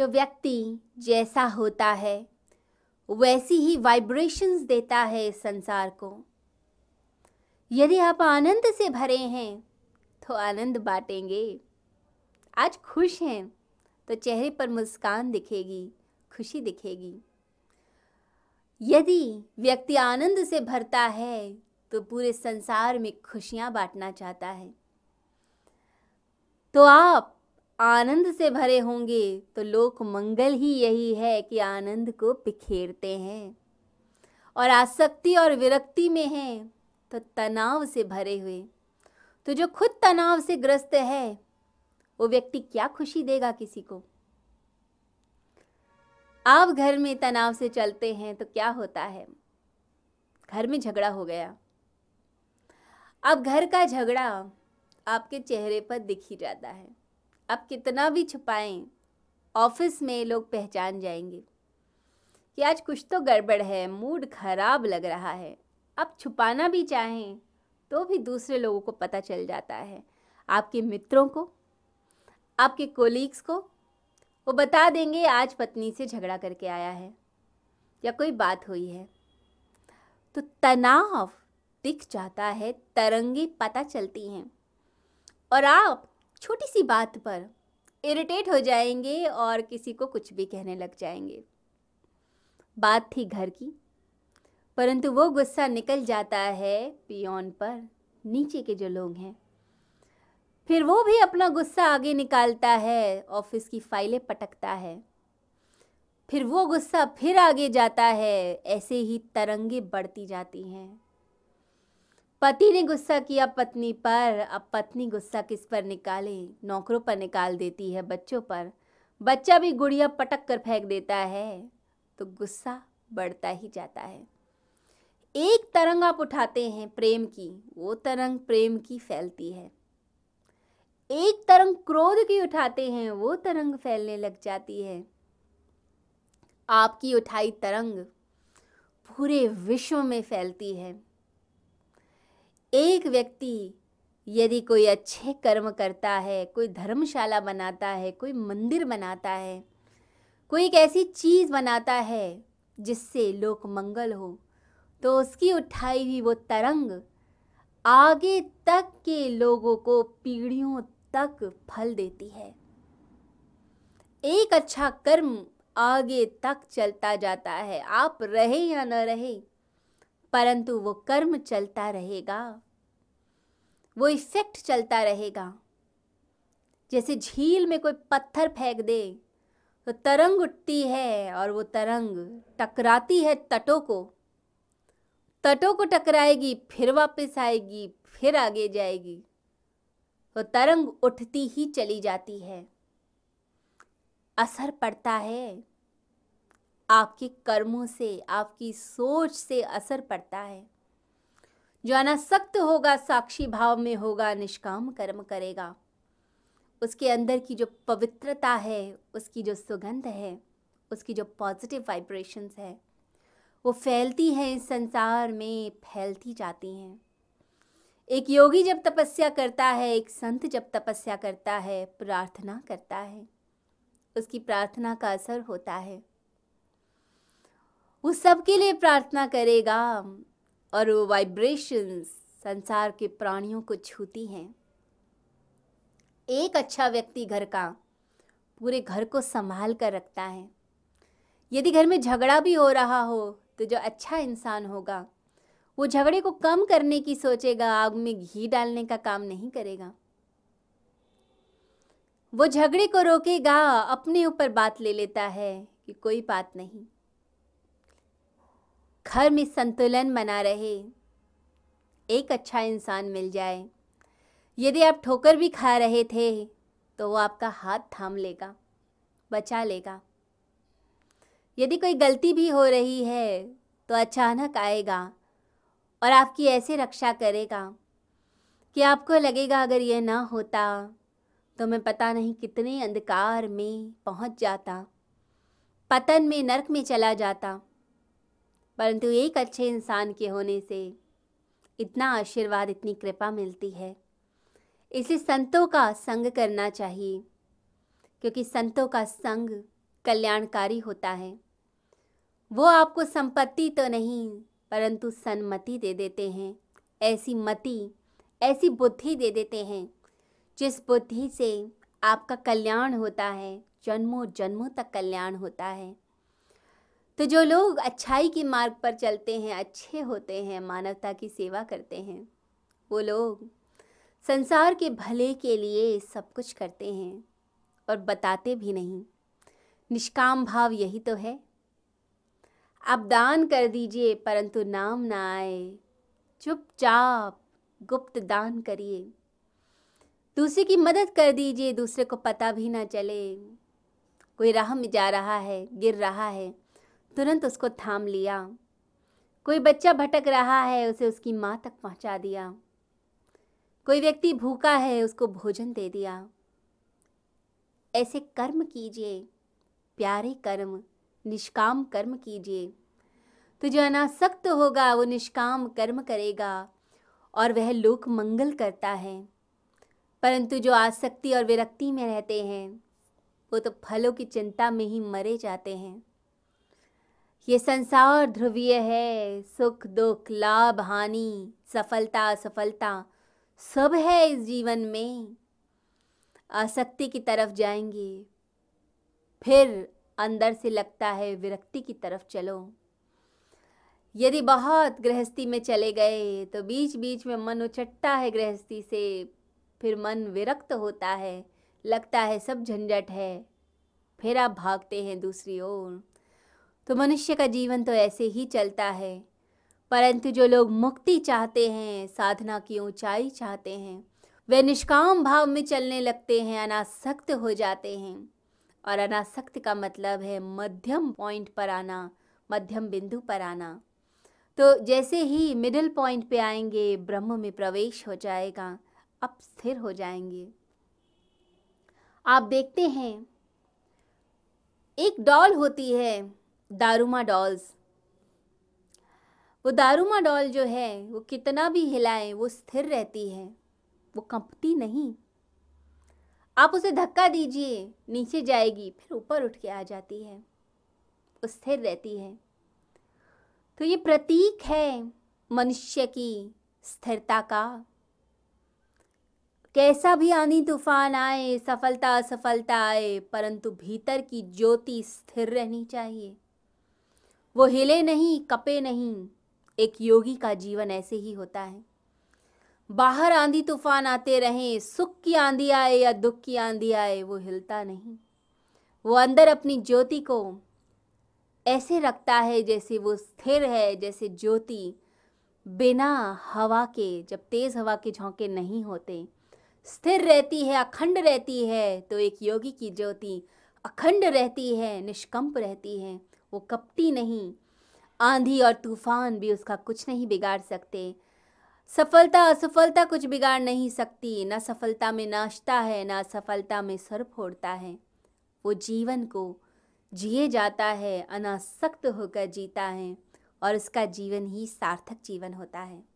जो व्यक्ति जैसा होता है, वैसी ही वाइब्रेशंस देता है संसार को। यदि आप आनंद से भरे हैं तो आनंद बांटेंगे। आज खुश हैं तो चेहरे पर मुस्कान दिखेगी, खुशी दिखेगी। यदि व्यक्ति आनंद से भरता है तो पूरे संसार में खुशियाँ बांटना चाहता है। तो आप आनंद से भरे होंगे तो लोक मंगल ही यही है कि आनंद को बिखेरते हैं। और आसक्ति और विरक्ति में हैं तो तनाव से भरे हुए। तो जो खुद तनाव से ग्रस्त है, वो व्यक्ति क्या खुशी देगा किसी को? आप घर में तनाव से चलते हैं तो क्या होता है? घर में झगड़ा हो गया। अब घर का झगड़ा आपके चेहरे पर दिख ही जाता है। आप कितना भी छुपाएँ, ऑफ़िस में लोग पहचान जाएँगे। कि आज कुछ तो गड़बड़ है, मूड खराब लग रहा है। आप छुपाना भी चाहें तो भी दूसरे लोगों को पता चल जाता है। आपके मित्रों को, आपके कोलीग्स को, वो बता देंगे आज पत्नी से झगड़ा करके आया है, या कोई बात हुई है। तो तनाव दिख जाता है, तरंगे पता चलती हैं। और आप छोटी सी बात पर इरिटेट हो जाएँगे और किसी को कुछ भी कहने लग जाएँगे। बात थी घर की, परंतु वो गुस्सा निकल जाता है पियोन पर, नीचे के जो लोग हैं। फिर वो भी अपना गुस्सा आगे निकालता है, ऑफ़िस की फाइलें पटकता है। फिर वो गुस्सा फिर आगे जाता है, ऐसे ही तरंगे बढ़ती जाती हैं। पति ने गुस्सा किया पत्नी पर। अब पत्नी गुस्सा किस पर निकाले? नौकरों पर निकाल देती है बच्चों पर। बच्चा भी गुड़िया पटक कर फेंक देता है तो गुस्सा बढ़ता ही जाता है। एक तरंग आप उठाते हैं प्रेम की, वो तरंग प्रेम की फैलती है। एक तरंग क्रोध की उठाते हैं, वो तरंग फैलने लग जाती है। आपकी उठाई तरंग पूरे विश्व में फैलती है। एक व्यक्ति यदि कोई अच्छे कर्म करता है, कोई धर्मशाला बनाता है, कोई मंदिर बनाता है, कोई एक ऐसी चीज़ बनाता है जिससे लोक मंगल हो तो उसकी उठाई हुई वो तरंग आगे तक के लोगों को, पीढ़ियों तक फल देती है। एक अच्छा कर्म आगे तक चलता जाता है, आप रहे या न रहे परंतु वो कर्म चलता रहेगा। वो इफ़ेक्ट चलता रहेगा। जैसे झील में कोई पत्थर फेंक दे तो तरंग उठती है और वो तरंग टकराती है तटों को। तटों को टकराएगी, फिर वापस आएगी, फिर आगे जाएगी। तो तरंग उठती ही चली जाती है। असर पड़ता है। आपके कर्मों से, आपकी सोच से असर पड़ता है। जो अनासक्त होगा, साक्षी भाव में होगा, निष्काम कर्म करेगा। उसके अंदर की जो पवित्रता है, उसकी जो सुगंध है, उसकी जो पॉजिटिव वाइब्रेशंस है, वो फैलती हैं इस संसार में फैलती जाती हैं। एक योगी जब तपस्या करता है, एक संत जब तपस्या करता है, प्रार्थना करता है, उसकी प्रार्थना का असर होता है। वो सबके लिए प्रार्थना करेगा और वो वाइब्रेशंस संसार के प्राणियों को छूती हैं। एक अच्छा व्यक्ति घर का पूरे घर को संभाल कर रखता है। यदि घर में झगड़ा भी हो रहा हो तो जो अच्छा इंसान होगा, वो झगड़े को कम करने की सोचेगा, आग में घी डालने का काम नहीं करेगा। वो झगड़े को रोकेगा, अपने ऊपर बात ले लेता है कि कोई बात नहीं। घर में संतुलन बना रहे। एक अच्छा इंसान मिल जाए। यदि आप ठोकर भी खा रहे थे तो वो आपका हाथ थाम लेगा, बचा लेगा। यदि कोई गलती भी हो रही है तो अचानक आएगा और आपकी ऐसे रक्षा करेगा कि आपको लगेगा, अगर यह ना होता तो मैं पता नहीं कितने अंधकार में पहुँच जाता, पतन में, नरक में चला जाता। परंतु एक अच्छे इंसान के होने से इतना आशीर्वाद, इतनी कृपा मिलती है। इसलिए संतों का संग करना चाहिए, क्योंकि संतों का संग कल्याणकारी होता है। वो आपको संपत्ति तो नहीं, परंतु सन्मति दे देते हैं। ऐसी मति, ऐसी बुद्धि दे देते हैं, जिस बुद्धि से आपका कल्याण होता है, जन्मों जन्मों तक कल्याण होता है। तो जो लोग अच्छाई के मार्ग पर चलते हैं, अच्छे होते हैं, मानवता की सेवा करते हैं, वो लोग संसार के भले के लिए सब कुछ करते हैं और बताते भी नहीं। निष्काम भाव यही तो है। आप दान कर दीजिए, परंतु नाम ना आए। चुपचाप गुप्त दान करिए। दूसरे की मदद कर दीजिए, दूसरे को पता भी ना चले। कोई राह में जा रहा है, गिर रहा है तुरंत उसको थाम लिया। कोई बच्चा भटक रहा है, उसे उसकी माँ तक पहुँचा दिया। कोई व्यक्ति भूखा है, उसको भोजन दे दिया। ऐसे कर्म कीजिए, प्यारे कर्म, निष्काम कर्म कीजिए। तो जो अनासक्त होगा, वो निष्काम कर्म करेगा, और वह लोक मंगल करता है। परंतु जो आसक्ति और विरक्ति में रहते हैं, वो तो फलों की चिंता में ही मरे जाते हैं। ये संसार ध्रुवीय है, सुख, दुख, लाभ, हानि, सफलता, असफलता, सब है इस जीवन में। आसक्ति की तरफ़ जाएँगे, फिर अंदर से लगता है विरक्ति की तरफ़ चलो। यदि बहुत गृहस्थी में चले गए तो बीच बीच में मन उचटता है गृहस्थी से, फिर मन विरक्त होता है, लगता है सब झंझट है, फिर आप भागते हैं दूसरी ओर। तो मनुष्य का जीवन तो ऐसे ही चलता है। परंतु जो लोग मुक्ति चाहते हैं, साधना की ऊंचाई चाहते हैं, वे निष्काम भाव में चलने लगते हैं, अनासक्त हो जाते हैं। और अनासक्त का मतलब है मध्यम पॉइंट पर आना, मध्यम बिंदु पर आना। तो जैसे ही मिडिल पॉइंट पे आएँगे, ब्रह्म में प्रवेश हो जाएगा, अब स्थिर हो जाएँगे। आप देखते हैं, एक डॉल होती है दारूमा डॉल्स। वो दारूमा डॉल जो है, वो कितना भी हिलाए, वो स्थिर रहती है, वो कंपती नहीं। आप उसे धक्का दीजिए, नीचे जाएगी, फिर ऊपर उठ के आ जाती है, वो स्थिर रहती है। तो ये प्रतीक है मनुष्य की स्थिरता का। कैसा भी आनी तूफ़ान आए, सफलता असफलता आए, परंतु भीतर की ज्योति स्थिर रहनी चाहिए। वो हिले नहीं, कपे नहीं। एक योगी का जीवन ऐसे ही होता है। बाहर आंधी तूफ़ान आते रहें, सुख की आंधी आए या दुख की आंधी आए, वो हिलता नहीं। वो अंदर अपनी ज्योति को ऐसे रखता है जैसे वो स्थिर है, जैसे ज्योति बिना हवा के, जब तेज़ हवा के झोंके नहीं होते। स्थिर रहती है, अखंड रहती है तो एक योगी की ज्योति अखंड रहती है, निष्कंप रहती है, वो कपटी नहीं। आंधी और तूफ़ान भी उसका कुछ नहीं बिगाड़ सकते। सफलता असफलता कुछ बिगाड़ नहीं सकती, ना सफलता में नाचता है, ना सफलता में सर फोड़ता है। वो जीवन को जिए जाता है, अनासक्त होकर जीता है, और उसका जीवन ही सार्थक जीवन होता है।